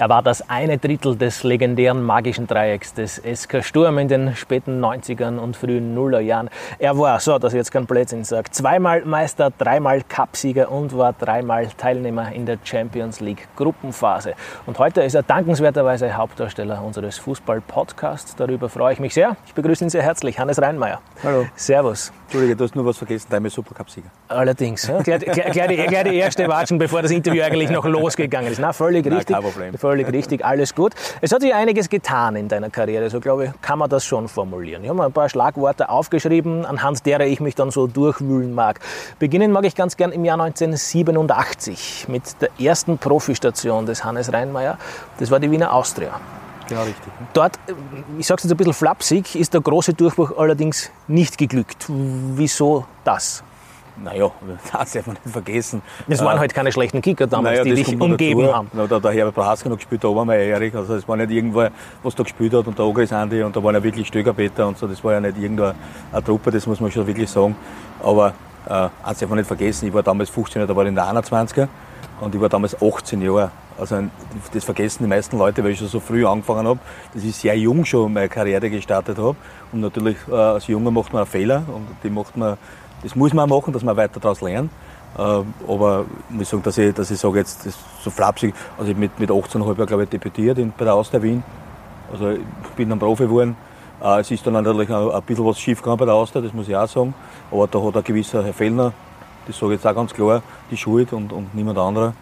Er war das eine Drittel des legendären magischen Dreiecks des SK Sturm in den späten 90ern und frühen Nullerjahren. Er war, so dass ich jetzt kein Blödsinn sage, zweimal Meister, dreimal Cupsieger und war dreimal Teilnehmer in der Champions League Gruppenphase. Und heute ist er dankenswerterweise Hauptdarsteller unseres Fußball-Podcasts. Darüber freue ich mich sehr. Ich begrüße ihn sehr herzlich, Hannes Reinmeier. Hallo. Servus. Entschuldige, du hast nur was vergessen, dreimal Supercup-Sieger. Allerdings. Ja, gleich, gleich, gleich, die, erste Watschen, bevor das Interview eigentlich noch losgegangen ist. Na, völlig Nein, richtig. kein Problem. Völlig richtig, alles gut. Es hat sich einiges getan in deiner Karriere, so glaube ich, kann man das schon formulieren. Ich habe mir ein paar Schlagworte aufgeschrieben, anhand derer ich mich dann so durchwühlen mag. Beginnen mag ich ganz gern im Jahr 1987 mit der ersten Profistation des Hannes Reinmeier. Das war die Wiener Austria. Genau richtig. Dort, ich sage es jetzt ein bisschen flapsig, ist der große Durchbruch allerdings nicht geglückt. Wieso das? Naja, das darf man nicht vergessen. Es waren Äh, halt keine schlechten Kicker damals, naja, die dich umgeben dazu. haben. Na, der, der Herbert Braska noch gespielt, der Obermeier Erich. Also es war nicht irgendwer, was da gespielt hat und der Ogris Andi und da waren ja wirklich Stögerpeter und so. Das war ja nicht irgendeine eine Truppe, das muss man schon wirklich sagen. Aber äh, eins darf man nicht vergessen, ich war damals 15 Jahre, da war ich in der 21er und ich war damals 18 Jahre. Also das vergessen die meisten Leute, weil ich schon so früh angefangen habe, dass ich sehr jung schon meine Karriere gestartet habe. Und natürlich äh, als Junger macht man einen Fehler und die macht man, das muss man auch machen, dass man weiter daraus lernt. Äh, aber ich muss sagen, dass ich, dass ich sage jetzt, das ist so flapsig, also ich mit, mit 18 habe ich glaube ich debütiert in, bei der Austria Wien. Also ich bin dann Profi geworden. Äh, Es ist dann natürlich auch ein bisschen was schief gegangen bei der Austria, das muss ich auch sagen. Aber da hat ein gewisser Herr Fellner, das sage ich jetzt auch ganz klar, die Schuld und, und niemand anderer,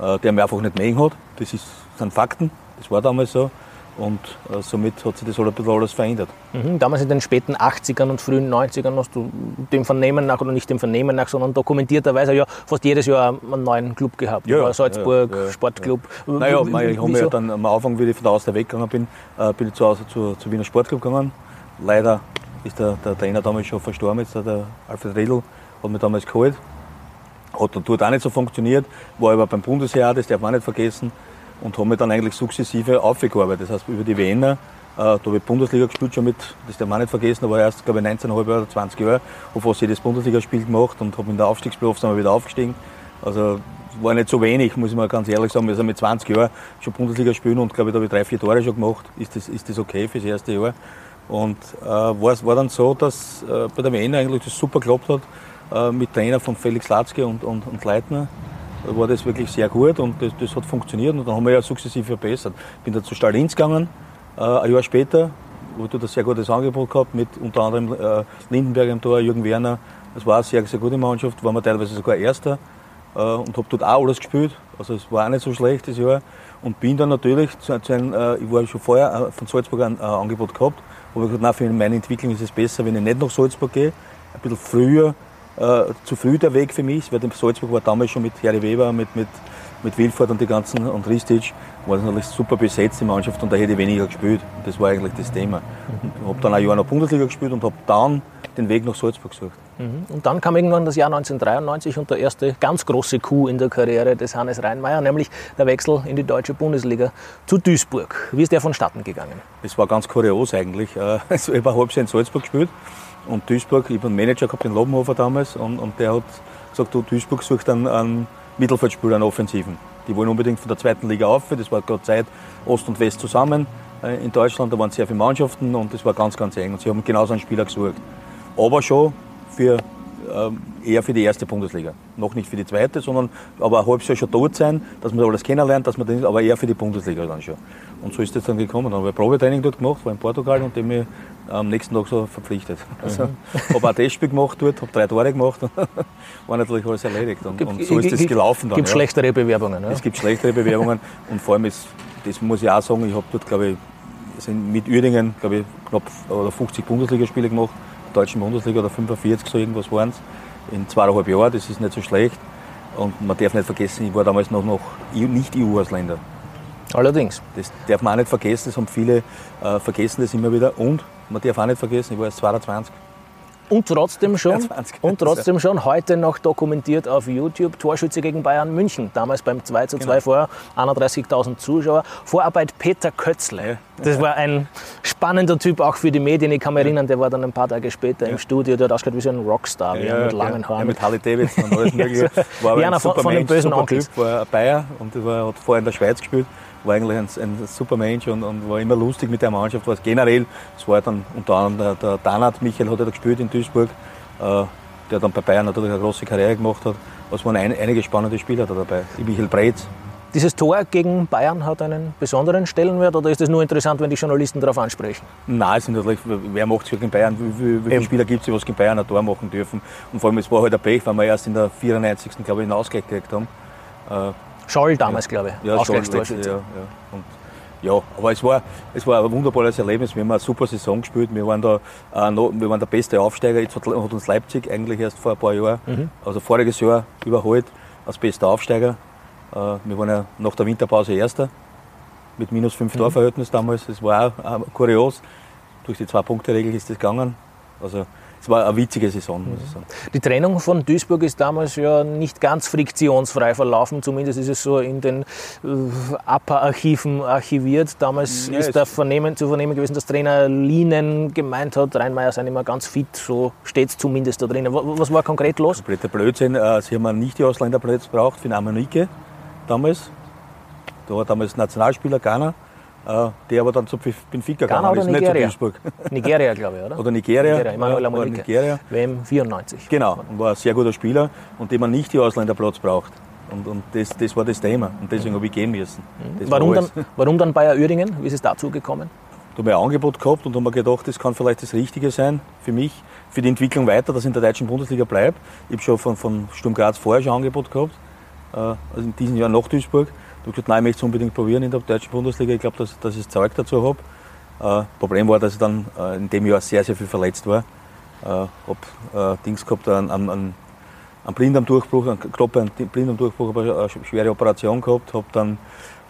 äh, der mir einfach nicht mögen hat. Das ist, sind Fakten, das war damals so. Und äh, somit hat sich das halt ein bisschen alles verändert. Mhm. Damals in den späten 80ern und frühen 90ern hast du dem Vernehmen nach, oder nicht dem Vernehmen nach, sondern dokumentierterweise ja fast jedes Jahr einen neuen Club gehabt. Ja, ja, Salzburg, ja, ja, Sportclub. Naja, Wie- ich habe ja dann am Anfang, wie ich von der Austria weggegangen bin, äh, bin ich zu Hause zu, zu Wiener Sportclub gegangen. Leider ist der, der Trainer damals schon verstorben, jetzt der, Alfred Redl, hat mich damals geholt. Hat dann dort auch nicht so funktioniert, war aber beim Bundesheer, das darf man auch nicht vergessen, und habe mich dann eigentlich sukzessive aufgearbeitet. Das heißt, über die Wiener, äh, da habe ich Bundesliga gespielt schon mit, das darf man nicht vergessen, ich erst, glaube ich, 19,5 oder 20 Jahre, habe fast jedes Bundesligaspiel gemacht und habe in der Aufstiegsplayoff sind wir wieder aufgestiegen. Also war nicht so wenig, muss ich mal ganz ehrlich sagen. Also mit 20 Jahren schon Bundesliga spielen und glaube ich, da habe ich drei, vier Tore schon gemacht. Ist das, ist das okay fürs erste Jahr? Und äh, war, war dann so, dass äh, bei der WN eigentlich das super geklappt hat, äh, mit Trainer von Felix Latzke und, und, und Leitner. War das wirklich sehr gut und das, das hat funktioniert und dann haben wir ja sukzessive verbessert. Bin dann zu Linz gegangen, äh, ein Jahr später, wo du das sehr gutes Angebot gehabt mit unter anderem äh, Lindenberg im Tor, Jürgen Werner. Das war eine sehr, sehr gute Mannschaft, waren wir teilweise sogar Erster äh, und habe dort auch alles gespielt. Also es war auch nicht so schlecht das Jahr. Und bin dann natürlich zu, zu einem, äh, ich war schon vorher äh, von Salzburg ein äh, Angebot gehabt, aber ich gesagt, nein, für meine Entwicklung ist es besser, wenn ich nicht nach Salzburg gehe, ein bisschen früher, äh, zu früh der Weg für mich, weil Salzburg war damals schon mit Harry Weber, mit, mit, mit Wilford und die ganzen und Ristic, war das natürlich super besetzt die Mannschaft und da hätte ich weniger gespielt. Das war eigentlich das Thema. Ich habe dann ein Jahr in der Bundesliga gespielt und habe dann den Weg nach Salzburg gesucht. Mhm. Und dann kam irgendwann das Jahr 1993 und der erste ganz große Coup in der Karriere des Hannes Reinmeier, nämlich der Wechsel in die deutsche Bundesliga zu Duisburg. Wie ist der vonstatten gegangen? Das war ganz kurios eigentlich. Äh, Also ich habe ein halbes Jahr in Salzburg gespielt und Duisburg, ich habe einen Manager gehabt, den Lobenhofer damals, und, und der hat gesagt, du, Duisburg sucht einen, einen Mittelfeldspieler, einen Offensiven. Die wollen unbedingt von der zweiten Liga auf, das war gerade Zeit Ost und West zusammen äh, in Deutschland, da waren sehr viele Mannschaften und das war ganz, ganz eng. Und sie haben genauso einen Spieler gesucht. Aber schon für, ähm, eher für die erste Bundesliga. Noch nicht für die zweite, sondern aber ein halbes Jahr schon dort sein, dass man alles kennenlernt, dass man den, aber eher für die Bundesliga dann schon. Und so ist das dann gekommen. Dann habe ich Probetraining dort gemacht, war in Portugal und dem am nächsten Tag so verpflichtet. Also, habe ein Testspiel gemacht dort, habe drei Tore gemacht, war natürlich alles erledigt. Und, und so ist das gelaufen dann. Gibt ja. schlechtere Bewerbungen. Ja? Es gibt schlechtere Bewerbungen und vor allem, ist, das muss ich auch sagen, ich habe dort, glaube ich, sind mit Uerdingen, glaube ich, knapp oder 50 Bundesligaspiele gemacht, der deutschen Bundesliga oder 45, so irgendwas waren es, in zweieinhalb Jahren, das ist nicht so schlecht. Und man darf nicht vergessen, ich war damals noch, noch nicht EU-Ausländer. Allerdings. Das darf man auch nicht vergessen, das haben viele äh, vergessen das immer wieder. Und man darf auch nicht vergessen, ich war erst 22. Und trotzdem schon, 20. und trotzdem schon heute noch dokumentiert auf YouTube Torschütze gegen Bayern München. Damals beim 2 zu 2 Genau. vor 31.000 Zuschauer. Vorarbeit Peter Kötzle. Ja. Das war ein spannender Typ auch für die Medien. Ich kann mich erinnern, der war dann ein paar Tage später im Studio. Der hat ausgeschaut wie so ein Rockstar, er mit langen ja, Haaren. mit Harley Davidson und alles mögliche. Ja, War Wie einer ein von- von den bösen Onkels. Typ, war ein Bayer und der war, hat vorher in der Schweiz gespielt. War eigentlich ein, ein super Mensch und, und, war immer lustig mit der Mannschaft. War generell, es war dann unter anderem der, der Danat Michael hat er gespielt in Duisburg, äh, der dann bei Bayern natürlich eine große Karriere gemacht hat. Es waren ein, einige spannende Spieler da dabei. Michael Breitz. Dieses Tor gegen Bayern hat einen besonderen Stellenwert oder ist es nur interessant, wenn die Journalisten darauf ansprechen? Nein, es sind natürlich, wer macht es gegen Bayern? Wie, wie, wie viele Spieler gibt es, die was gegen Bayern ein Tor machen dürfen? Und vor allem, es war halt ein Pech, weil wir erst in der 94. glaube ich, einen Ausgleich gekriegt haben. Äh, Scholl damals, glaube ich. Ja, Ausgleichstorschütze. Ja, ja. Und, ja, aber es war, es war ein wunderbares Erlebnis. Wir haben eine super Saison gespielt. Wir waren, da, äh, noch, wir waren der beste Aufsteiger. Jetzt hat, hat, uns Leipzig eigentlich erst vor ein paar Jahren, mhm. also voriges Jahr, überholt als bester Aufsteiger. Äh, wir waren ja nach der Winterpause Erster mit minus 5 mhm. Torverhältnis damals. Das war auch äh, kurios. Durch die Zwei-Punkte-Regel ist das gegangen. Also es war eine witzige Saison, muss ich sagen. Die Trennung von Duisburg ist damals ja nicht ganz friktionsfrei verlaufen, zumindest ist es so in den äh, APA-Archiven archiviert. Damals ja, ist da vernehmen, zu vernehmen gewesen, dass Trainer Lienen gemeint hat, Rheinmeier sei nicht mehr ganz fit, so steht es zumindest da drinnen. Was war konkret los? Kompletter Blödsinn. Äh, sie haben nicht die Ausländerplätze gebraucht für den Amanike damals. Da war damals Nationalspieler Ghana. Äh, der aber dann zu Benfica gegangen ist, nicht zu Duisburg. Nigeria, glaube ich, oder? Oder Nigeria. Nigeria, ja, Nigeria. WM 94. Genau, und war ein sehr guter Spieler und dem man nicht die Ausländerplatz braucht. Und, und das, das war das Thema und deswegen habe ich gehen müssen. Warum dann, warum dann Bayer Uerdingen? Wie ist es dazu gekommen? Da habe ich ein Angebot gehabt und habe mir gedacht, das kann vielleicht das Richtige sein für mich, für die Entwicklung weiter, dass ich in der deutschen Bundesliga bleibe. Ich habe schon von, von Sturm Graz vorher schon ein Angebot gehabt, äh, also in diesem Jahr nach Duisburg. Ich habe gesagt, nein, ich möchte es unbedingt probieren in der deutschen Bundesliga. Ich glaube, dass, dass ich Zeug dazu habe. Äh, Problem war, dass ich dann äh, in dem Jahr sehr, sehr viel verletzt war. Ich äh, habe äh, Dings gehabt, einen, einen, einen Blinddarmdurchbruch, einen Kloppe, einen Blinddarmdurchbruch, habe eine schwere Operation gehabt, habe dann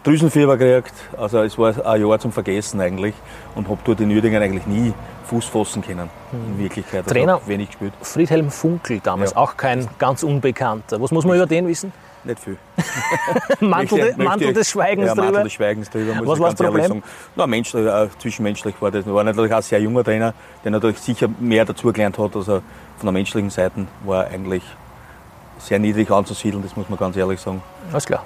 Drüsenfieber gekriegt. Also es war ein Jahr zum Vergessen eigentlich und habe dort in Uerdingen eigentlich nie Fuß fassen können. In mhm. Wirklichkeit. Also Trainer wenig gespielt. Friedhelm Funkel damals, ja. auch kein ganz Unbekannter. Was muss man über den wissen? Nicht viel. Mantel, möchte, Mantel möchte, des Schweigens ja, drüber? Mantel des Schweigens drüber. Was war das Problem? Na, menschlich, äh, zwischenmenschlich war das. War natürlich auch ein sehr junger Trainer, der natürlich sicher mehr dazugelernt hat. Also von der menschlichen Seite war eigentlich sehr niedrig anzusiedeln, das muss man ganz ehrlich sagen. Alles klar.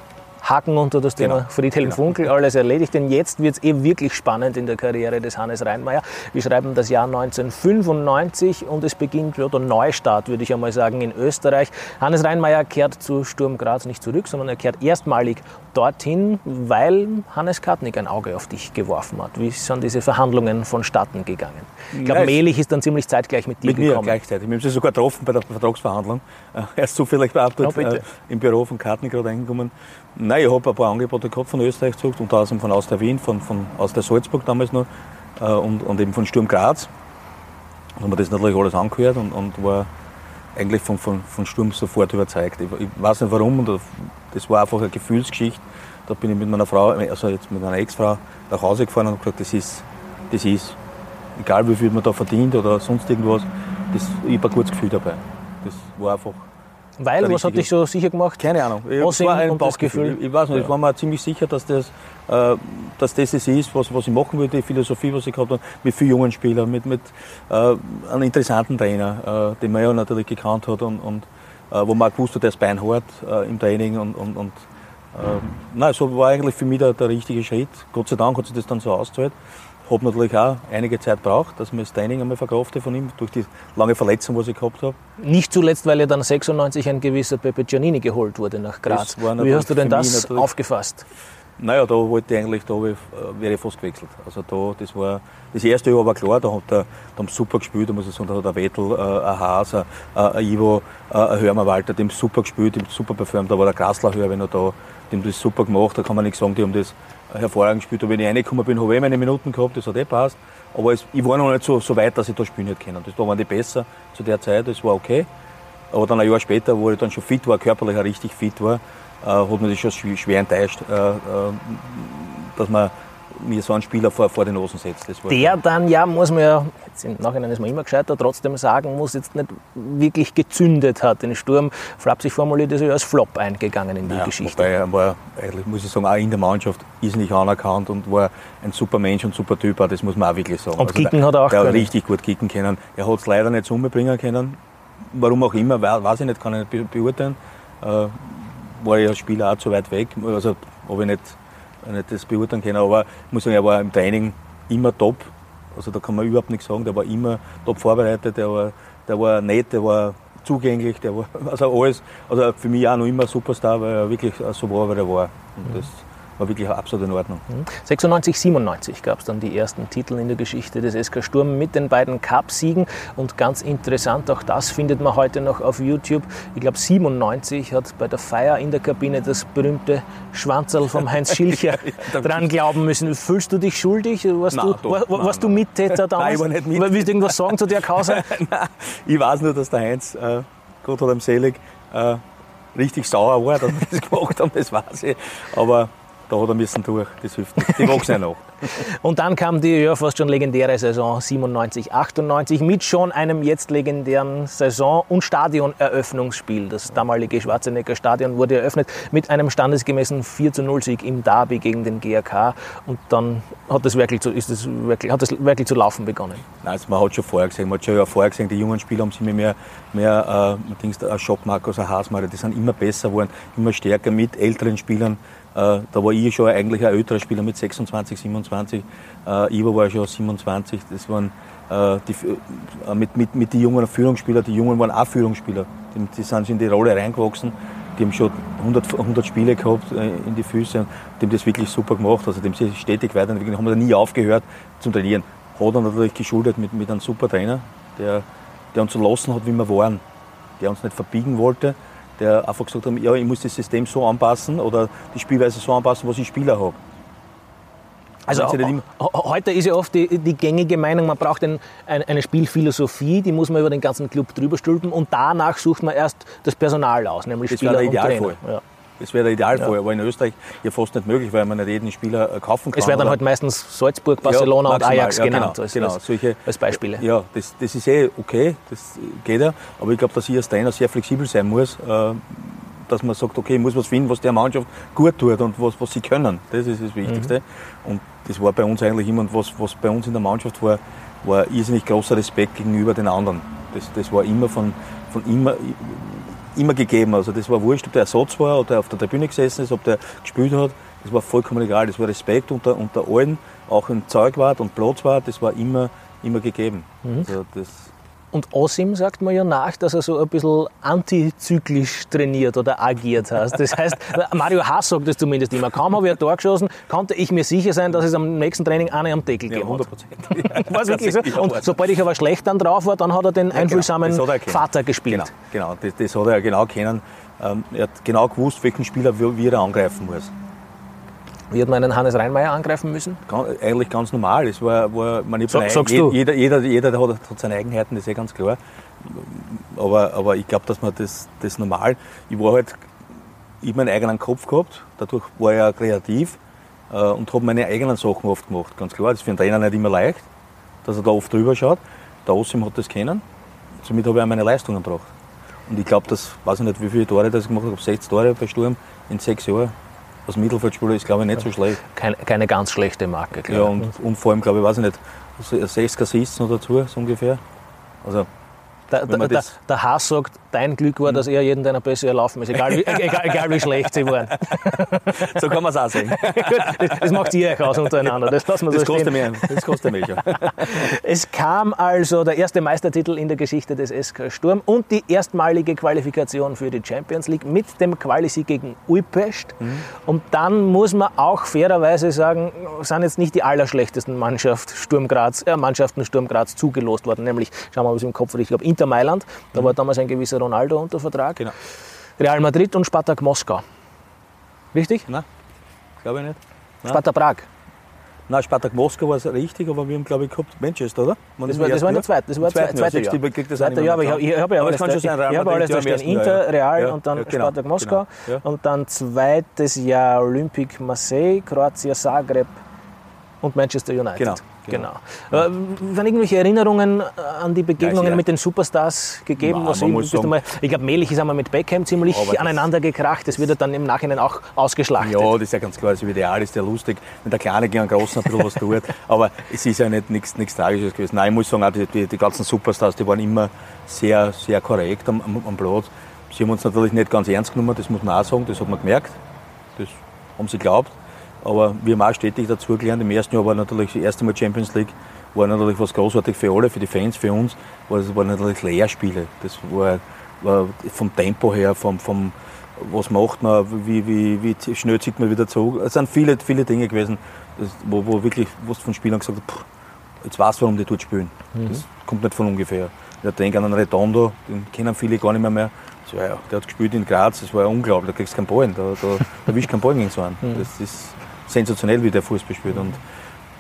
Haken unter das Thema genau. Friedhelm genau. Funkel, alles erledigt. Denn jetzt wird es eh wirklich spannend in der Karriere des Hannes Reinmeier. Wir schreiben das Jahr 1995 und es beginnt der Neustart, würde ich einmal sagen, in Österreich. Hannes Reinmeier kehrt zu Sturm Graz nicht zurück, sondern er kehrt erstmalig dorthin, weil Hannes Kartnick ein Auge auf dich geworfen hat. Wie sind diese Verhandlungen vonstatten gegangen? Ich glaube, Melich ist dann ziemlich zeitgleich mit dir mit gekommen. Mit mir gleichzeitig. Wir haben sie sogar getroffen bei der Vertragsverhandlung. Er ist zufällig bei Abdruck, äh, im Büro von Kartnick gerade eingekommen. Nein, ich habe ein paar Angebote gehabt von Österreich zurück, unter anderem von aus der Wien, von, von aus der Salzburg damals noch äh, und, und eben von Sturm Graz. Und haben mir das natürlich alles angehört und, und war eigentlich von, von, von Sturm sofort überzeugt. Ich, ich weiß nicht warum, das war einfach eine Gefühlsgeschichte. Da bin ich mit meiner Frau, also jetzt mit meiner Ex-Frau nach Hause gefahren und gesagt, das ist, das ist, egal wie viel man da verdient oder sonst irgendwas, das, ich habe ein gutes Gefühl dabei. Das war einfach weil, was hat dich so sicher gemacht? Keine Ahnung. Es war ein Bauchgefühl. Ich, ich weiß nicht, ja. ich war mir ziemlich sicher, dass das, äh, dass das es ist, was, was ich machen will, die Philosophie, was ich gehabt habe, mit vielen jungen Spielern, mit, mit äh, einem interessanten Trainer, äh, den man ja natürlich gekannt hat und, und äh, wo man auch gewusst hat, der ist beinhart äh, im Training und, und, und äh, nein, so war eigentlich für mich der, der richtige Schritt. Gott sei Dank hat sich das dann so ausgezahlt habe natürlich auch einige Zeit braucht, dass man das Training einmal verkrafte von ihm, durch die lange Verletzung, was ich gehabt habe. Nicht zuletzt, weil ja dann 96 ein gewisser Pepe Giannini geholt wurde nach Graz. Wie hast du denn das aufgefasst? Naja, da wollte ich eigentlich, da ich, äh, wäre ich fast gewechselt. Also da, das war, das erste Jahr war klar, da hat er, da haben super gespielt, da muss ich sagen, da hat der Wettel, äh, ein Haas, ein, ein Ivo, ein Hörmer Walter, dem super gespielt, dem super performt, da war der Grasler Höher, noch da, dem das super gemacht, da kann man nicht sagen, die haben das hervorragend gespielt habe. Wenn ich reingekommen bin, habe ich meine Minuten gehabt, das hat eh passt. Aber es, ich war noch nicht so, so weit, dass ich da spielen hätte können. Das da waren die besser zu der Zeit, das war okay. Aber dann ein Jahr später, wo ich dann schon fit war, körperlich auch richtig fit war, äh, hat mich das schon schwer enttäuscht, äh, äh, dass man mir so einen Spieler vor, vor die Nosen setzt. der dann ja, muss man ja, jetzt im Nachhinein ist man immer gescheiter, trotzdem sagen muss, jetzt nicht wirklich gezündet hat. Den Sturm, flapsig formuliert, ist ja als Flop eingegangen in die ja, Geschichte. Wobei er war, eigentlich muss ich sagen, auch in der Mannschaft ist nicht anerkannt und war ein super Mensch und super Typ, das muss man auch wirklich sagen. Und also kicken der, hat er auch der können. richtig gut kicken können. Er hat es leider nicht umbringen können. Warum auch immer, weiß ich nicht, kann ich nicht beurteilen. Äh, war ja als Spieler auch zu weit weg. Also habe ich nicht nicht das beurteilen können. Aber ich muss sagen, er war im Training immer top. Also da kann man überhaupt nichts sagen. Der war immer top vorbereitet, der war, der war nett, der war zugänglich, der war also alles. Also für mich auch noch immer Superstar, weil er wirklich so war, wie er war. Und das, war wirklich absolut in Ordnung. 96, mhm. 97 gab es dann die ersten Titel in der Geschichte des SK Sturm mit den beiden Cup-Siegen. Und ganz interessant, auch das findet man heute noch auf YouTube. Ich glaube, 97 hat bei der Feier in der Kabine das berühmte Schwanzerl vom Heinz Schilcher ja, dran glauben müssen. Fühlst du dich schuldig? Warst, nein, du, doch, war, nein, warst nein. du Mittäter damals? Nein, ich war nicht Mittäter. Willst du irgendwas sagen zu der Causa? ich weiß nur, dass der Heinz, äh, Gott hat ihm selig, äh, richtig sauer war, dass wir das gemacht haben, das weiß ich. Aber da hat er müssen durch, das hilft nicht. Die wachsen ja noch. Und dann kam die ja fast schon legendäre Saison 97, 98 mit schon einem jetzt legendären Saison- und Stadioneröffnungsspiel. Das damalige Schwarzenegger Stadion wurde eröffnet mit einem standesgemäßen 4 zu 0 Sieg im Derby gegen den GRK. Und dann hat es wirklich zu, ist es wirklich, hat es wirklich zu laufen begonnen. Nein, also man hat schon vorher gesehen, man hat schon ja vorher gesehen, die jungen Spieler haben sich mehr, mehr äh, ein Schockmarkus, ein Haasmacher, die sind immer besser geworden, immer stärker mit älteren Spielern. Äh, da war ich schon eigentlich ein älterer Spieler mit 26, 27. Äh, Ivo war schon 27. Das waren äh, die, äh, mit, mit, mit den jungen Führungsspielern. Die Jungen waren auch Führungsspieler. Die, die sind in die Rolle reingewachsen. Die haben schon 100, 100 Spiele gehabt in die Füße die haben das wirklich super gemacht. Also, die haben sich stetig weiterentwickelt, haben da nie aufgehört zum Trainieren. Hat er natürlich geschuldet mit, mit einem super Trainer, der, der uns so lassen hat, wie wir waren. Der uns nicht verbiegen wollte, der einfach gesagt hat, ja, ich muss das System so anpassen oder die Spielweise so anpassen, was ich Spieler habe. Also heute ist ja oft die, die, gängige Meinung, man braucht ein, ein, eine Spielphilosophie, die muss man über den ganzen Club drüber stülpen und danach sucht man erst das Personal aus, nämlich das Spieler und Trainer. Ja. Das wäre der Idealfall, ja. aber in Österreich ja fast nicht möglich, weil man nicht jeden Spieler äh, kaufen kann. Es wäre dann halt meistens Salzburg, Barcelona ja, und Ajax ja, genau, genannt, als, genau. Solche, als Beispiele. Ja, das, das ist eh okay, das geht ja, aber ich glaube, dass ich als Trainer sehr flexibel sein muss, äh, dass man sagt, okay, ich muss was finden, was der Mannschaft gut tut und was, was sie können. Das ist das Wichtigste. Mhm. Und das war bei uns eigentlich immer, und was, was bei uns in der Mannschaft war, war irrsinnig großer Respekt gegenüber den anderen. Das, das war immer von, von immer, immer gegeben. Also das war wurscht, ob der Ersatz war, ob der auf der Tribüne gesessen ist, ob der gespielt hat. Das war vollkommen egal. Das war Respekt unter, unter allen, auch im Zeugwart und Platzwart. Das war immer, immer gegeben. Mhm. Also das, und Osim sagt man ja nach, dass er so ein bisschen antizyklisch trainiert oder agiert hat. Das heißt, Mario Haas sagt das zumindest immer. Kaum habe ich ein Tor geschossen, konnte ich mir sicher sein, dass es am nächsten Training eine am Deckel ja, 100 Prozent. war wirklich so? Und sobald ich aber schlecht dann drauf war, dann hat er den ja, genau. einfühlsamen. Vater gespielt. Genau, genau. Das, das, hat er genau kennen. Ähm, er hat genau gewusst, welchen Spieler wie er angreifen muss. Wie hat man einen Hannes Reinmeier angreifen müssen? Eigentlich ganz normal. Es war, war, man so, sagst du? Jeder, jeder, jeder hat, hat, seine Eigenheiten, das ist eh ganz klar. Aber, aber ich glaube, dass man das, das normal. Ich war halt, ich meinen eigenen Kopf gehabt, dadurch war ich auch kreativ äh, und habe meine eigenen Sachen oft gemacht. Ganz klar, das ist für einen Trainer nicht immer leicht, dass er da oft drüber schaut. Der Ossim hat das kennen. Somit habe ich auch meine Leistungen gebracht. Und ich glaube, das weiß ich nicht, wie viele Tore das gemacht habe, 60 Tore bei Sturm in sechs Jahren als Mittelfeldspieler ist, glaube ich, nicht so schlecht. Keine, keine ganz schlechte Marke, glaube Ja, und, und vor allem, glaube ich, weiß ich nicht, sechs Assists noch dazu, so ungefähr. Also, der, der, der, der Hass sagt, dein Glück war, dass er jeden deiner besser erlaufen ist, egal wie, egal, egal wie schlecht sie waren. so kann man es auch sehen. Gut, das, macht ihr euch aus untereinander. Das, lassen wir das, so kostet mehr, das kostet mich ja. Es kam also der erste Meistertitel in der Geschichte des SK Sturm und die erstmalige Qualifikation für die Champions League mit dem Qualisieg gegen Uipest. Mhm. Und dann muss man auch fairerweise sagen, sind jetzt nicht die allerschlechtesten Mannschaft Sturm Graz, äh, Mannschaften Sturm Graz zugelost worden. Nämlich, schauen wir mal, was im Kopf ich glaube Inter Mailand, da mhm. war damals ein gewisser Ronaldo unter Vertrag. Genau. Real Madrid und Spartak Moskau. Richtig? Nein, glaube ich nicht. Nein. Spartak Prag. Nein, Spartak Moskau war es richtig, aber wir haben, glaube ich, gehabt Manchester, oder? das, war, das war der zweiten, das war zweite, zweite Jahr. Jahr. Das zweite Jahr, aber ich, ich habe ja alles, da, ich, ich habe alles da stehen. Inter, Real ja, und dann ja, genau, Spartak Moskau. Genau, ja. Und dann zweites Jahr Olympique Marseille, Kroatia Zagreb und Manchester United. Genau. Genau. genau. Äh, irgendwelche Erinnerungen äh, an die Begegnungen ja, mit den Superstars gegeben? Nein, ich, mal, ich glaube, Melich ist einmal mit Beckham ziemlich aneinander gekracht. Das wird ja dann im Nachhinein auch ausgeschlachtet. Ja, das ist ja ganz klar. Das Ideal ist ja lustig, wenn der Kleine gegen den Großen ein bisschen was tut. Aber es ist ja nicht nichts, nichts Tragisches gewesen. Nein, ich muss sagen, die, die, die ganzen Superstars, die waren immer sehr, sehr korrekt am, am, am Platz. Sie haben uns natürlich nicht ganz ernst genommen, das muss man auch sagen, das hat man gemerkt. Das haben sie geglaubt. Aber wir haben auch stetig dazu gelernt. Im ersten Jahr war natürlich das erste Mal Champions League, war natürlich was großartig für alle, für die Fans, für uns. Das waren natürlich Lehrspiele. Das war, war vom Tempo her, vom, vom, was macht man, wie, wie, wie schnell zieht man wieder zurück. Es sind viele, viele Dinge gewesen, das, wo, wo wirklich, was von Spielern gesagt hat, jetzt weißt du, warum die dort spielen. Mhm. Das kommt nicht von ungefähr. Ich denke an einen Redondo, den kennen viele gar nicht mehr. mehr. So, ja, der hat gespielt in Graz, das war ja unglaublich, da kriegst du keinen Ball, da, da, da du keinen Ball gegen so einen. Mhm. Das ist sensationell, wie der Fußball spielt. Und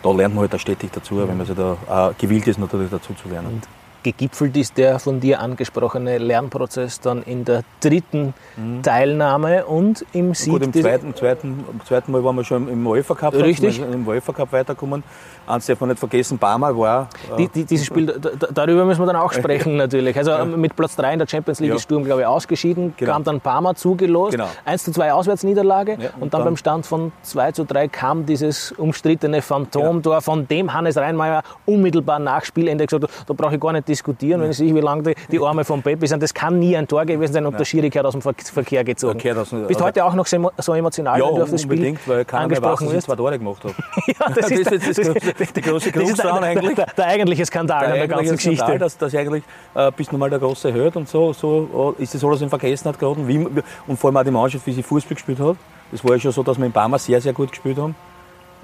da lernt man halt auch stetig dazu, wenn man sich da gewillt ist, natürlich dazu zu lernen. Gegipfelt ist der von dir angesprochene Lernprozess dann in der dritten mhm. Teilnahme und im Sieg. Gut, im zweiten, zweiten, zweiten Mal waren wir schon im UEFA Cup. Richtig. Im UEFA Cup weitergekommen. Eins darf man nicht vergessen, Barmer war. Äh, die, die, dieses Spiel, darüber müssen wir dann auch sprechen natürlich. Also ja. mit Platz 3 in der Champions League ja. ist Sturm, glaube ich, ausgeschieden. Genau. Kam dann Parma zugelost. Genau. 1 zu 2 Auswärtsniederlage. Ja, und, und, dann, beim Stand von 2 zu 3 kam dieses umstrittene Phantomtor, von dem Hannes Reinmeier unmittelbar nach Spielende gesagt hat, da brauche ich gar nicht diskutieren, wenn ich sehe, wie lang die, die Arme von Pepe sind. Das kann nie ein Tor gewesen sein und der Schiri gehört aus dem Verkehr gezogen. Verkehr aus, Bist heute auch noch so emotional, ja, wenn du auf das Spiel unbedingt, weil keiner mehr weiß, dass ich zwei Tore gemacht habe. ja, das, ist, das, ist, das, das, die große daran eigentlich. Der, der, eigentliche Skandal der, der ganzen Geschichte. Skandal, dass, dass eigentlich äh, bis nun mal der Große hört und so, so ist das alles in Vergessenheit geraten. Wie, und vor allem auch die Mannschaft, wie sie Fußball gespielt hat. Es war ja schon so, dass wir in Parma sehr, sehr gut gespielt haben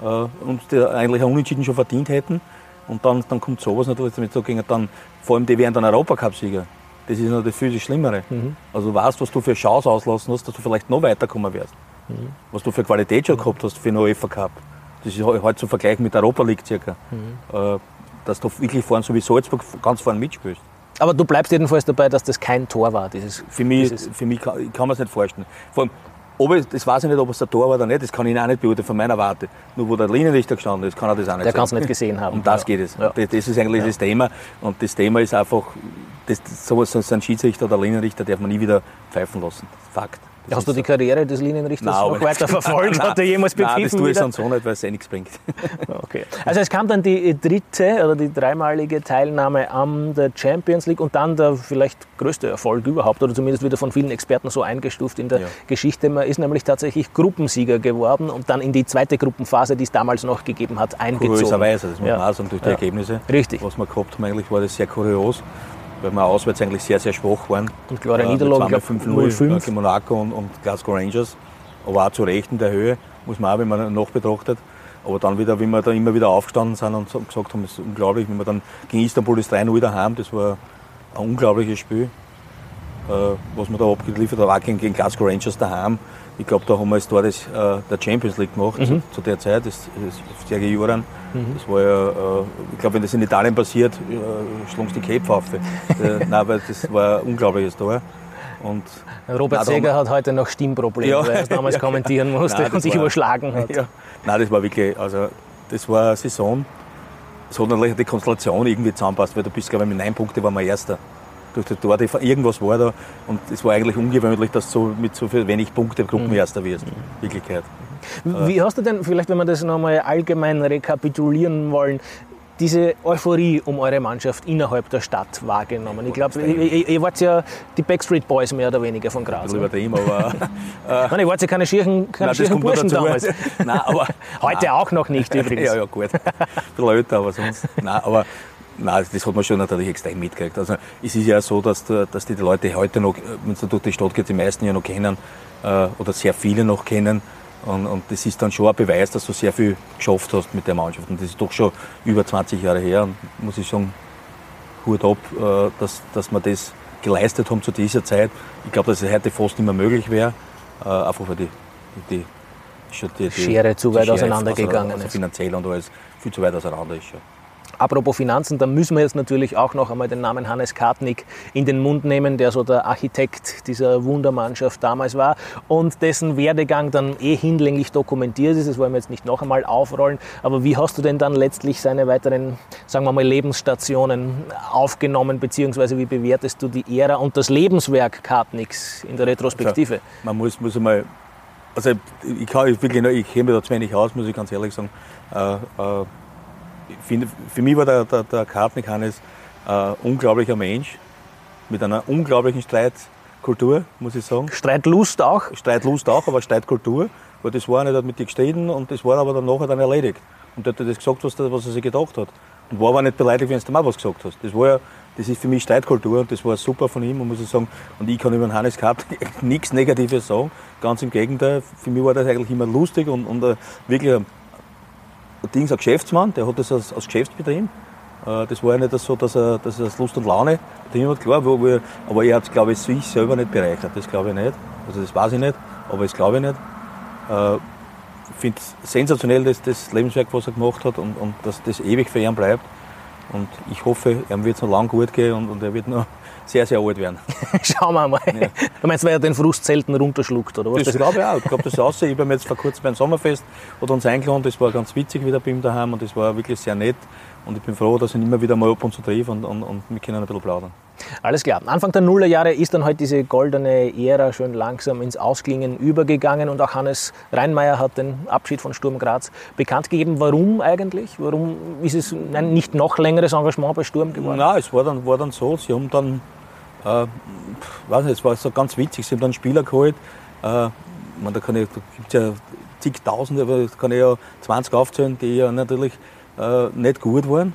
äh, und eigentlich auch Unentschieden schon verdient hätten. Und dann, dann kommt sowas natürlich damit so gegen dann, vor allem die wären dann Europacup-Sieger. Das ist natürlich viel Schlimmere. Mhm. Also du weißt, was du für Chance auslassen hast, dass du vielleicht noch weiterkommen wirst. Mhm. Was du für Qualität schon gehabt hast für den UEFA Cup. Das ist heute zu vergleichen mit der Europa League circa. Mhm. Äh, dass du wirklich vorne, so wie Salzburg, ganz vorne mitspielst. Aber du bleibst jedenfalls dabei, dass das kein Tor war. Dieses, für mich, dieses für mich kann, kann man es nicht vorstellen. Vor allem, ob ich, das weiß ich nicht, ob es ein Tor war oder nicht, das kann ich auch nicht beurteilen von meiner Warte. Nur wo der Linienrichter gestanden ist, kann er das auch nicht Der kann es nicht gesehen haben. Um das ja. geht es. Ja. Das ist eigentlich ja. das Thema. Und das Thema ist einfach, das, so, so ein Schiedsrichter oder Schiedsrichter darf man nie wieder pfeifen lassen. Fakt. Hast du die Karriere des Linienrichters nein, noch weiter verfolgt? Hat er jemals begriffen? Nein, das tue ich sonst auch nicht, weil es eh nichts bringt. Okay. Also es kam dann die dritte oder die dreimalige Teilnahme an der Champions League und dann der vielleicht größte Erfolg überhaupt oder zumindest wieder von vielen Experten so eingestuft in der ja. Geschichte. Man ist nämlich tatsächlich Gruppensieger geworden und dann in die zweite Gruppenphase, die es damals noch gegeben hat, eingezogen. Kurioserweise, das muss man auch sagen, durch die ja. Ergebnisse. Richtig. Was wir gehabt haben, eigentlich war das sehr kurios weil wir auswärts eigentlich sehr, sehr schwach waren. Und klare Niederlagen, ich 5-0 gegen Monaco und, und Glasgow Rangers. Aber auch zu Recht in der Höhe, muss man auch, wenn man noch betrachtet. Aber dann wieder, wie wir da immer wieder aufgestanden sind und gesagt haben, das ist unglaublich, wenn wir dann gegen Istanbul das 3-0 daheim, das war ein unglaubliches Spiel, äh, was wir da abgeliefert haben, auch gegen, gegen Glasgow Rangers daheim. Ich glaube, da haben wir das Tor des, äh, der Champions League gemacht mhm. zu, zu, der Zeit, das, das Sergei Juran. Mhm. Das war ja, äh, ich glaube, wenn das in Italien passiert, äh, schlagen sie die Köpfe auf. äh, nein, weil das war ein unglaubliches Tor. Und Robert nein, Seger hat heute noch Stimmprobleme, ja, weil er es damals ja, kommentieren musste nein, und sich war, überschlagen hat. Ja. Nein, das war wirklich, also das war eine Saison. Es hat natürlich die Konstellation irgendwie zusammenpasst, weil du bist, glaube ich, mit neun Punkten waren wir Erster durch das Tor, irgendwas war da. Und es war eigentlich ungewöhnlich, dass du so mit so viel wenig Punkte Gruppenerster mhm. wirst. In Wirklichkeit. Wie hast du denn, vielleicht wenn wir das nochmal allgemein rekapitulieren wollen, diese Euphorie um eure Mannschaft innerhalb der Stadt wahrgenommen? Ich glaube, ihr, ihr, wart ja die Backstreet Boys mehr oder weniger von Graz. Ne? Übertrieben, aber. Äh, Nein, ihr wart ja keine schierchen, keine Nein, schierchen Burschen damals. Nein, aber. Heute auch noch nicht übrigens. ja, ja, gut. Ein älter, aber sonst. Nein, aber Nein, das hat man schon natürlich extrem mitgekriegt. Also es ist ja so, dass, dass die Leute heute noch, wenn es durch die Stadt geht, die meisten ja noch kennen äh, oder sehr viele noch kennen. Und, und, das ist dann schon ein Beweis, dass du sehr viel geschafft hast mit der Mannschaft. Und das ist doch schon über 20 Jahre her. Und muss ich sagen, Hut ab, äh, dass, dass wir das geleistet haben zu dieser Zeit. Ich glaube, dass es heute fast nicht mehr möglich wäre, äh, einfach weil die, die, die, die Schere zu weit auseinandergegangen also ist. Finanziell und alles viel zu weit auseinander ist schon. Apropos Finanzen, da müssen wir jetzt natürlich auch noch einmal den Namen Hannes Kartnick in den Mund nehmen, der so der Architekt dieser Wundermannschaft damals war und dessen Werdegang dann eh hinlänglich dokumentiert ist. Das wollen wir jetzt nicht noch einmal aufrollen. Aber wie hast du denn dann letztlich seine weiteren, sagen wir mal, Lebensstationen aufgenommen, beziehungsweise wie bewertest du die Ära und das Lebenswerk Kartnicks in der Retrospektive? Also, man muss, muss einmal, also ich, kann, ich, ich kenne mich da zu wenig aus, muss ich ganz ehrlich sagen. Äh, äh, finde, für mich war der, der, der Kartnick Hannes ein äh, unglaublicher Mensch mit einer unglaublichen Streit, Kultur, muss ich sagen. Streitlust auch? Streitlust auch, aber Streitkultur. Weil das war nicht mit dir gestritten und das war aber dann nachher dann erledigt. Und der hat das gesagt, was, was er sich gedacht hat. Und war aber nicht beleidigt, wenn du mal was gesagt hast. Das war ja, das ist für mich Streitkultur und das war super von ihm, muss ich sagen. Und ich kann über den Hannes Kapp nichts Negatives sagen. Ganz im Gegenteil. Für mich war das eigentlich immer lustig und, und uh, wirklich ein, ein, Ding, ein Geschäftsmann, der hat das als, als Geschäftsbetrieb. Uh, das war ja nicht so, dass er, dass er Lust und Laune betrieben hat, klar, wo aber er hat, glaube ich, sich selber nicht bereichert. Das glaube ich nicht. Also das weiß ich nicht, aber das glaube ich nicht. Uh, ich finde es sensationell, das, das Lebenswerk, was er gemacht hat und, und dass das ewig für ihn bleibt. Und ich hoffe, ihm wird es noch lang gut gehen und, und er wird noch sehr, sehr alt werden. Schauen wir mal. Ja. Du meinst, weil er den Frust selten runterschluckt, oder was? Das, glaube ich auch. Ich glaube, das ist aussehen. Ich habe jetzt vor kurzem beim Sommerfest hat uns eingeladen, das war ganz witzig wieder bei ihm daheim und das war wirklich sehr nett. Und ich bin froh, dass ich ihn immer wieder mal ab und zu treffe und, und, und wir können ein bisschen plaudern. Alles klar. Anfang der Nullerjahre ist dann halt diese goldene Ära schon langsam ins Ausklingen übergegangen und auch Hannes Reinmeier hat den Abschied von Sturm Graz bekannt gegeben. Warum eigentlich? Warum ist es ein nicht noch längeres Engagement bei Sturm geworden? Nein, es war dann, war dann so, sie haben dann, äh, weiß nicht, es war so ganz witzig, sie haben dann Spieler geholt, äh, man, da, ich, da gibt es ja zigtausende, aber da kann ich ja 20 aufzählen, die ja natürlich äh, nicht gut waren.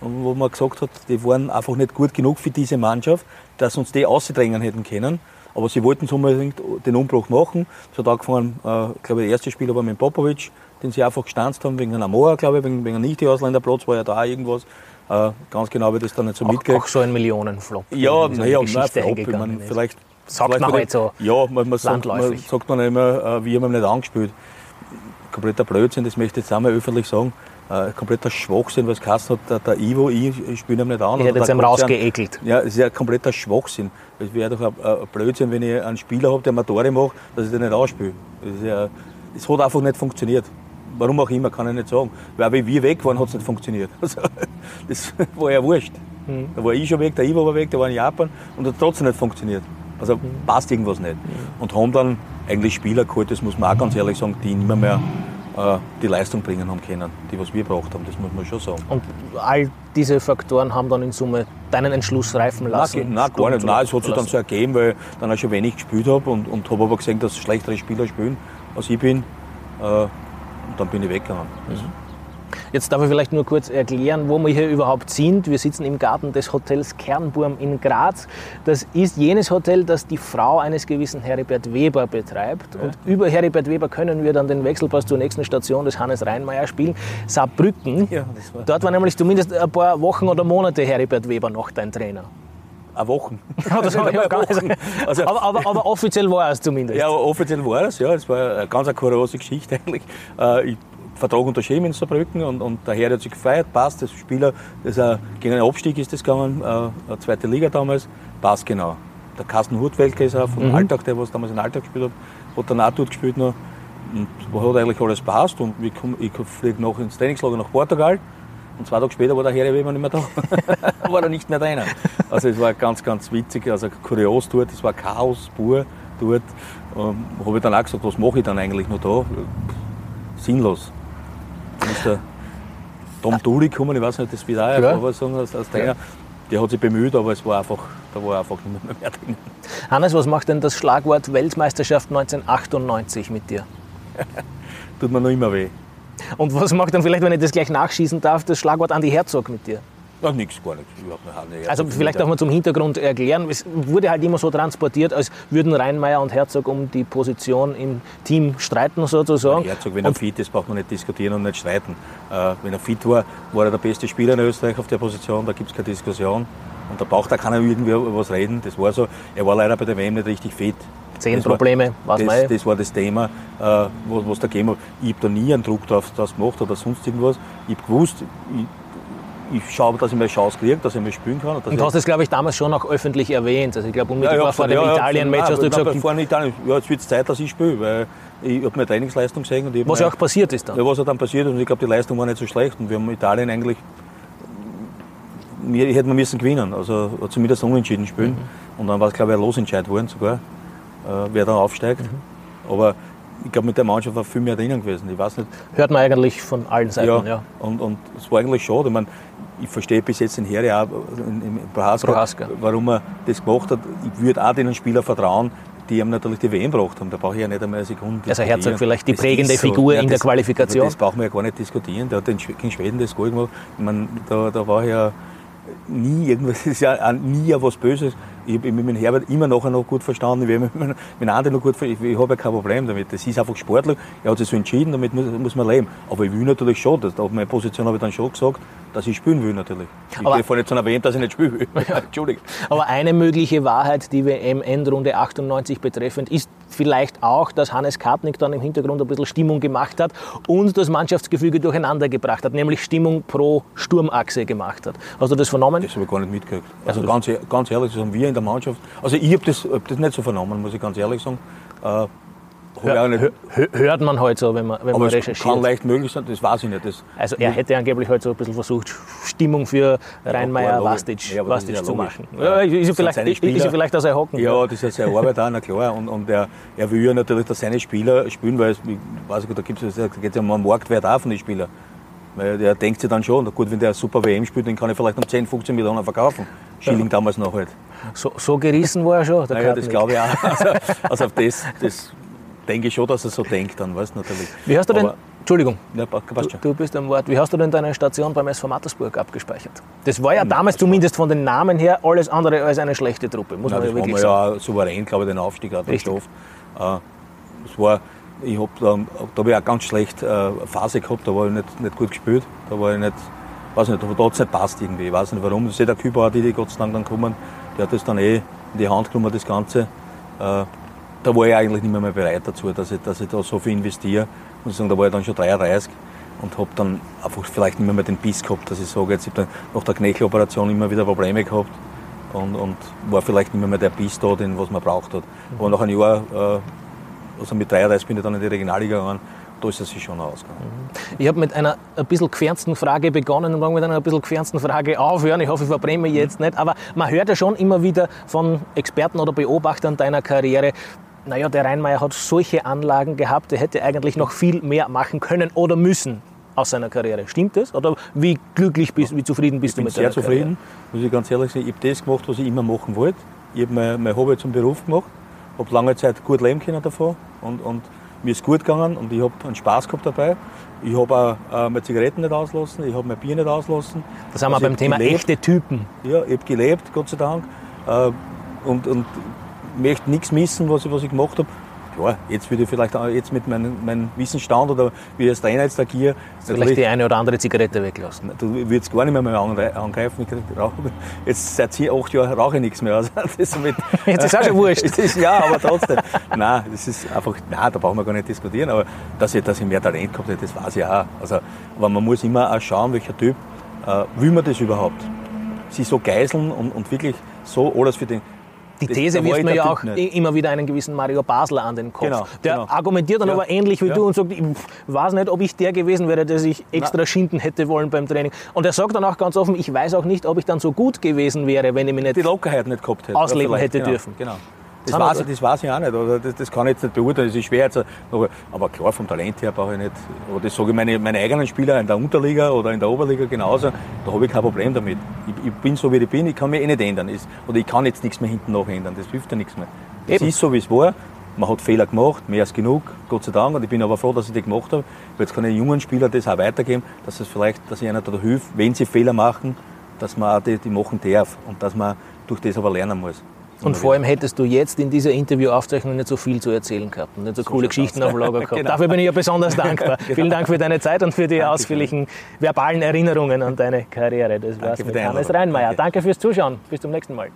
Und wo man gesagt hat, die waren einfach nicht gut genug für diese Mannschaft, dass uns die ausdrängen hätten können. Aber sie wollten unbedingt den Umbruch machen. Es hat angefangen, äh, ich glaube, der erste Spieler war mit Popovic, den sie einfach gestanzt haben wegen einer Moa, glaube ich, wegen, wegen einem Nicht-Ausländerplatz war ja da irgendwas. Äh, ganz genau habe ich das dann nicht so mitgekriegt. Auch so ein Millionenflop. Ja, naja, so nein, Flop. Ich mein, vielleicht, sagt vielleicht man halt so. Ja, man, man, sagt, man sagt man immer, äh, wir haben ihn nicht angespielt. Kompletter Blödsinn, das möchte ich jetzt einmal öffentlich sagen äh, kompletter Schwachsinn, was es hat, der, der Ivo, ich, ich spiele ihm nicht an. Ich hätte jetzt ihm rausgeekelt. Ja, es ist ja kompletter Schwachsinn. Es wäre doch ein, ein, Blödsinn, wenn ich einen Spieler habe, der Tore macht, dass ich den nicht ausspiele. Es ja, hat einfach nicht funktioniert. Warum auch immer, kann ich nicht sagen. Weil wie wir weg waren, hat es nicht funktioniert. Also, das war ja wurscht. Mhm. Da war ich schon weg, der Ivo war weg, der war in Japan und hat trotzdem nicht funktioniert. Also mhm. passt irgendwas nicht. Mhm. Und haben dann eigentlich Spieler geholt, das muss man auch ganz ehrlich sagen, die nicht mehr äh, die Leistung bringen haben können, die was wir braucht haben, das muss man schon sagen. Und all diese Faktoren haben dann in Summe deinen Entschluss reifen lassen? Nein, nein gar nicht. Nein, es hat sich dann so ergeben, weil ich dann auch schon wenig gespielt habe und, und habe aber gesehen, dass schlechtere Spieler spielen, als ich bin. Äh, dann bin ich weggegangen. Mhm. Jetzt darf ich vielleicht nur kurz erklären, wo wir hier überhaupt sind. Wir sitzen im Garten des Hotels Kernburm in Graz. Das ist jenes Hotel, das die Frau eines gewissen Heribert Weber betreibt. Ja. Und über Heribert Weber können wir dann den Wechselpass zur nächsten Station des Hannes Reinmeier spielen. Saarbrücken. Ja, war Dort war nämlich zumindest ein paar Wochen oder Monate Heribert Weber noch dein Trainer. Eine Wochen. das war ja gar nicht. Also, aber, aber, aber, offiziell war es zumindest. Ja, offiziell war es, ja. Es war eine ganz eine kuriose Geschichte eigentlich. Äh, ich Vertrag unterschrieben in Saarbrücken und, und der Herr hat sich gefeiert, passt, das Spieler, das ist gegen einen Abstieg ist das gegangen, äh, zweite Liga damals, passt genau. Der Carsten Hurtwelke ist auch vom mhm. Alltag, der was damals in Alltag gespielt hat, hat auch dort gespielt noch und hat eigentlich alles passt und ich, ich fliege noch ins Trainingslager nach Portugal und zwei Tage später war der Herr Weber nicht mehr da. war er nicht mehr drin. Also es war ganz, ganz witzig, also kurios dort, es war Chaos pur dort. Ähm, habe ich dann auch gesagt, was mache ich dann eigentlich noch da? Sinnlos. Dann ist der Tom Duli gekommen, ich weiß nicht, das wird auch ja. sagen als, als Trainer. Ja. Der hat sich bemüht, aber es war einfach, da war einfach nicht mehr, mehr drin. Hannes, was macht denn das Schlagwort Weltmeisterschaft 1998 mit dir? Tut mir noch immer weh. Und was macht dann vielleicht, wenn ich das gleich nachschießen darf, das Schlagwort Andi Herzog mit dir? Ach, nichts, gar nichts. Also vielleicht darf man zum Hintergrund erklären. Es wurde halt immer so transportiert, als würden Rheinmeier und Herzog um die Position im Team streiten sozusagen. Ja, Herzog, wenn er fit ist, braucht man nicht diskutieren und nicht streiten. Äh, wenn er fit war, war er der beste Spieler in Österreich auf der Position, da gibt es keine Diskussion. Und da braucht er keiner irgendwie was reden. Das war so. Er war leider bei der WM nicht richtig fit. Zehn Probleme, was das, das war das Thema, äh, was, was da gegeben hat. Ich habe da nie einen Druck drauf das gemacht oder sonst irgendwas. Ich habe gewusst, ich, ich schaue, dass ich mal Chance kriege, dass ich mal spielen kann. Und, und du hast das, glaube ich, damals schon auch öffentlich erwähnt. Also ich glaube, unmittelbar ja, vor dem ja, Italien-Match hast du gesagt... Vor dem Italien, ja, jetzt wird es Zeit, dass ich spiele, weil ich habe meine Trainingsleistung gesehen. Und was ja auch passiert ist dann. Ja, was ja dann passiert ist und ich glaube, die Leistung war nicht so schlecht und wir haben Italien eigentlich... Wir, hätten wir müssen gewinnen, also zumindest unentschieden spielen. Mhm. Und dann war es, glaube ich, ein Losentscheid worden sogar, wer dann aufsteigt. Mhm. Aber ich glaube, mit der Mannschaft war viel mehr drinnen gewesen. Ich weiß nicht. Hört man eigentlich von allen Seiten, ja. ja. Und, und es war eigentlich schade. Ich meine, ich verstehe bis jetzt den Herr auch in, Prohaska, Prohaska. warum er das gemacht hat. Ich würde auch den Spielern vertrauen, die haben natürlich die WM gebracht haben. Da brauche ich ja nicht einmal eine Sekunde. Also Herzog vielleicht die prägende so. Figur Ja, in der das- Qualifikation. Das brauchen wir ja gar nicht diskutieren. Der hat den gegen Schweden das Goal gemacht. Ich meine, da, da war ja nie irgendwas, ist ja nie was Böses. Ich habe mit dem Herbert immer nachher noch gut verstanden, ich habe mit mit anderen noch gut ver- ich, ich habe ja kein Problem damit. Das ist einfach sportlich, er hat sich so entschieden, damit muss, muss man leben. Aber ich will natürlich schon, das, auf meine Position habe ich dann schon gesagt, dass ich spielen will natürlich. Ich Aber- gehe vorhin nicht zu erwähnt, dass ich nicht spielen will. Entschuldigung. Aber eine mögliche Wahrheit, die WM-Endrunde 98 betreffend, ist vielleicht auch, dass Hannes Kartnick dann im Hintergrund ein bisschen Stimmung gemacht hat und das Mannschaftsgefüge durcheinander gebracht hat, nämlich Stimmung pro Sturmachse gemacht hat. Hast du das vernommen? Das habe ich gar nicht mitgekriegt. Also Also ganz, e- ganz ehrlich, das haben wir in der Mannschaft. Also ich habe das, hab das nicht so vernommen, muss ich ganz ehrlich sagen. Äh, hab ich auch nicht, Hö- Hört man halt so, wenn man, wenn aber man recherchiert. kann leicht möglich sein, das weiß ich nicht. Das, Also er hätte angeblich heute so ein bisschen versucht, Stimmung für logisch. Vastic, Ja, Vastic ja zu machen. Ja. Ist, ja vielleicht, ist, ja vielleicht aus Hocken. ja, das ist ja seine Arbeit auch, na klar. Und, und er, er will ja natürlich, dass seine Spieler spielen, weil es, ich weiß nicht, da, gibt's, da geht es ja um einen Marktwert auch von den Spielern. Weil der denkt sich dann schon, na gut, wenn der super WM spielt, den kann ich vielleicht um 10, 15 Millionen verkaufen. Schilling damals noch halt. So, so gerissen war er schon, der Naja, das glaube ich auch. Also, also auf das, das denke ich schon, dass er so denkt dann, weißt du, natürlich. Wie hast du denn, Entschuldigung, Ja, schon. du bist am Wort, wie hast du denn deine Station beim SV Mattersburg abgespeichert? Das war ja damals zumindest von den Namen her alles andere als eine schlechte Truppe, muss Nein, man das ja wirklich wir sagen. ja souverän, glaube ich, den Aufstieg Richtig. geschafft. Äh, es war, ich hab da, da habe ich auch ganz schlecht äh, Phase gehabt, da war ich nicht, nicht gut gespielt. Da war ich nicht, weiß nicht, da hat es nicht passt irgendwie. Ich weiß nicht warum. Das ist eh der Küber, die, die Gott sei Dank dann kommen, der hat das dann eh in die Hand genommen, das Ganze. Da war ich eigentlich nicht mehr, mehr bereit dazu, dass ich, dass ich da so viel investiere. Ich muss sagen, da war ich dann schon 33 und habe dann einfach vielleicht nicht mehr, mehr den Biss gehabt, dass ich sage, jetzt ich habe dann nach der Knöcheloperation immer wieder Probleme gehabt und, und war vielleicht nicht mehr, mehr der Biss da, den was man braucht hat. Aber nach einem Jahr, äh, also mit 33 bin ich dann in die Regionalliga gegangen, da ist es sich schon ausgegangen. Ich habe mit einer ein bisschen gefernsten Frage begonnen und mag mit einer ein bisschen gefernsten Frage aufhören. Ich hoffe, ich verbrenne mich jetzt nicht. Aber man hört ja schon immer wieder von Experten oder Beobachtern deiner Karriere, naja, der Rheinmeier hat solche Anlagen gehabt, der hätte eigentlich noch viel mehr machen können oder müssen aus seiner Karriere. Stimmt das? Oder wie glücklich bist, wie zufrieden bist Ich du bin mit sehr deiner zufrieden, muss ich ganz ehrlich sagen. Ich habe das gemacht, was ich immer machen wollte. Ich habe mein, mein Hobby zum Beruf gemacht, habe lange Zeit gut leben können davon und, und mir ist gut gegangen und ich habe einen Spaß gehabt dabei. Ich habe auch äh, meine Zigaretten nicht auslassen, ich habe mein Bier nicht auslassen. Das haben wir Also beim Thema gelebt. echte Typen. Ja, ich habe gelebt, Gott sei Dank. Äh, und, und möchte nichts missen, was ich, was ich gemacht habe. Klar, jetzt würde ich vielleicht auch jetzt mit meinem, meinem Wissensstand oder wie ich als Trainer jetzt agiere, Vielleicht die eine oder andere Zigarette weglassen. Du würdest gar nicht mehr, mehr angre- angreifen. Jetzt seit sie acht Jahren rauche ich nichts mehr. Also das ist mit, Jetzt ist auch schon wurscht. Es ist, ja, aber trotzdem. nein, das ist einfach, nein, da brauchen wir gar nicht diskutieren. Aber dass ich, dass ich mehr Talent gehabt hätte, das weiß ich auch. Also, aber man muss immer auch schauen, welcher Typ, äh, will man das überhaupt? Sie so geiseln und, und wirklich so alles für den. Die These wirft mir ja auch nicht. immer wieder einen gewissen Mario Basler an den Kopf. Genau, der genau. argumentiert dann Ja. aber ähnlich wie Ja. du und sagt, ich weiß nicht, ob ich der gewesen wäre, der sich extra schinden hätte wollen beim Training. Und er sagt dann auch ganz offen, ich weiß auch nicht, ob ich dann so gut gewesen wäre, wenn ich mich die nicht... Lockerheit nicht gehabt hätte. Ausleben hätte genau, dürfen. Genau. Das Das weiß, ich, das weiß ich auch nicht. Oder das, das kann ich jetzt nicht beurteilen. Das ist schwer. Jetzt, aber, aber klar, vom Talent her brauche ich nicht. Aber das sage ich meine, meine eigenen Spieler in der Unterliga oder in der Oberliga genauso. Da habe ich kein Problem damit. Ich, ich bin so, wie ich bin. Ich kann mich eh nicht ändern. Es- Oder ich kann jetzt nichts mehr hinten noch ändern. Das hilft ja nichts mehr. Es ist so, wie es war. Man hat Fehler gemacht, mehr als genug, Gott sei Dank. Und ich bin aber froh, dass ich die gemacht habe. Jetzt kann ich jungen Spielern das auch weitergeben, dass es vielleicht, dass ich einer da hilft, wenn sie Fehler machen, dass man auch die, die machen darf und dass man durch das aber lernen muss. Und vor allem hättest du jetzt in dieser Interviewaufzeichnung nicht so viel zu erzählen gehabt und nicht so, coole schaut's Geschichten aus. auf Lager gehabt. Genau. Dafür bin ich ja besonders dankbar. Vielen Dank für deine Zeit und für die Dankeschön. ausführlichen verbalen Erinnerungen an deine Karriere. Das war's mit Hannes. Reinmeier. Danke. Danke fürs Zuschauen. Bis zum nächsten Mal.